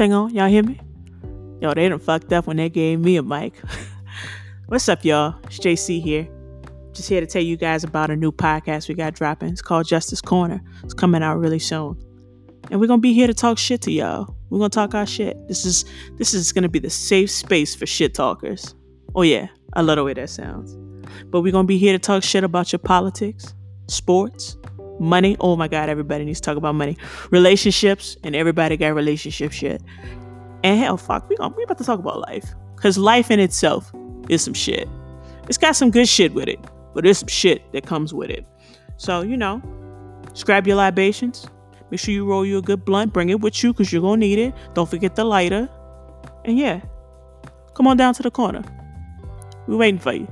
thing on? Y'all hear me? Yo, they done fucked up when they gave me a mic. What's up, y'all? It's JC here. Just here to tell you guys about a new podcast we got dropping. It's called Justice Corner. It's coming out really soon. And we're gonna be here to talk shit to y'all. We're gonna talk our shit. This is this is gonna be the safe space for shit talkers. Oh yeah, I love the way that sounds. But we're gonna be here to talk shit about your politics, sports, money. Oh my god, everybody needs to talk about money. Relationships, and everybody got relationship shit. And hell, fuck, we gonna we about to talk about life. Cause life in itself is some shit. It's got some good shit with it, but there's some shit that comes with it. So, you know, scrap your libations. Make sure you roll you a good blunt. Bring it with you because you're gonna need it. Don't forget the lighter. And yeah, come on down to the corner. We're waiting for you.